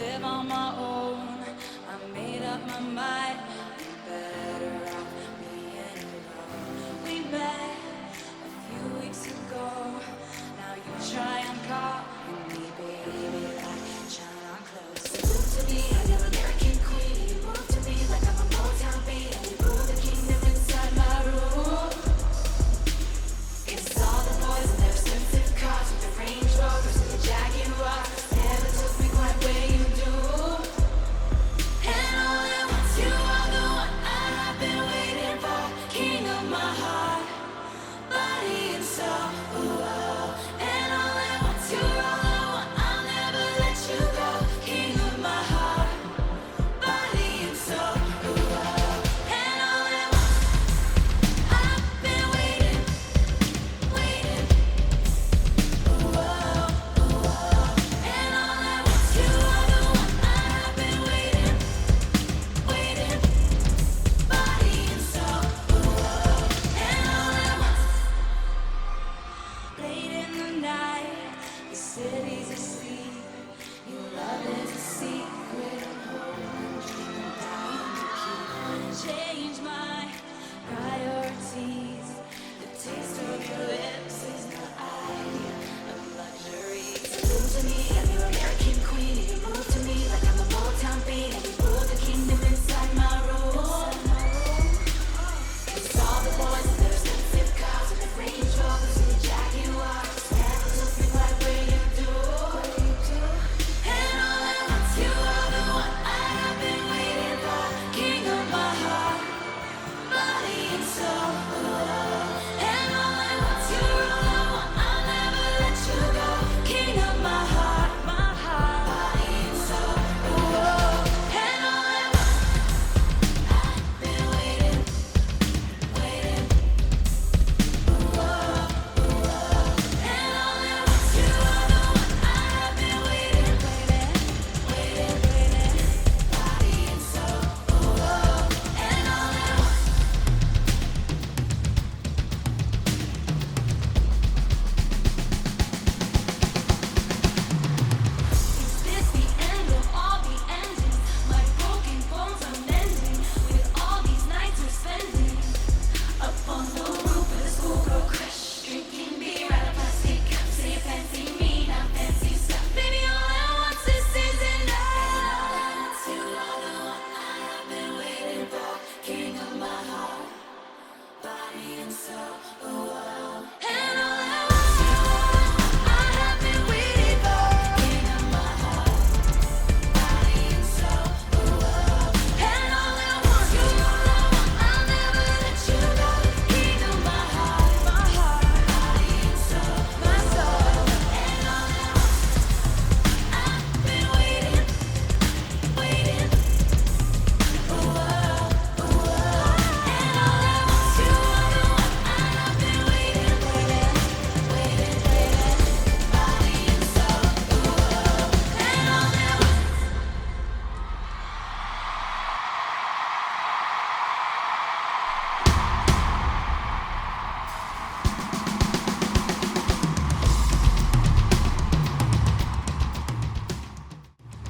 live on my own. I made up my mind. to I'm your American queen.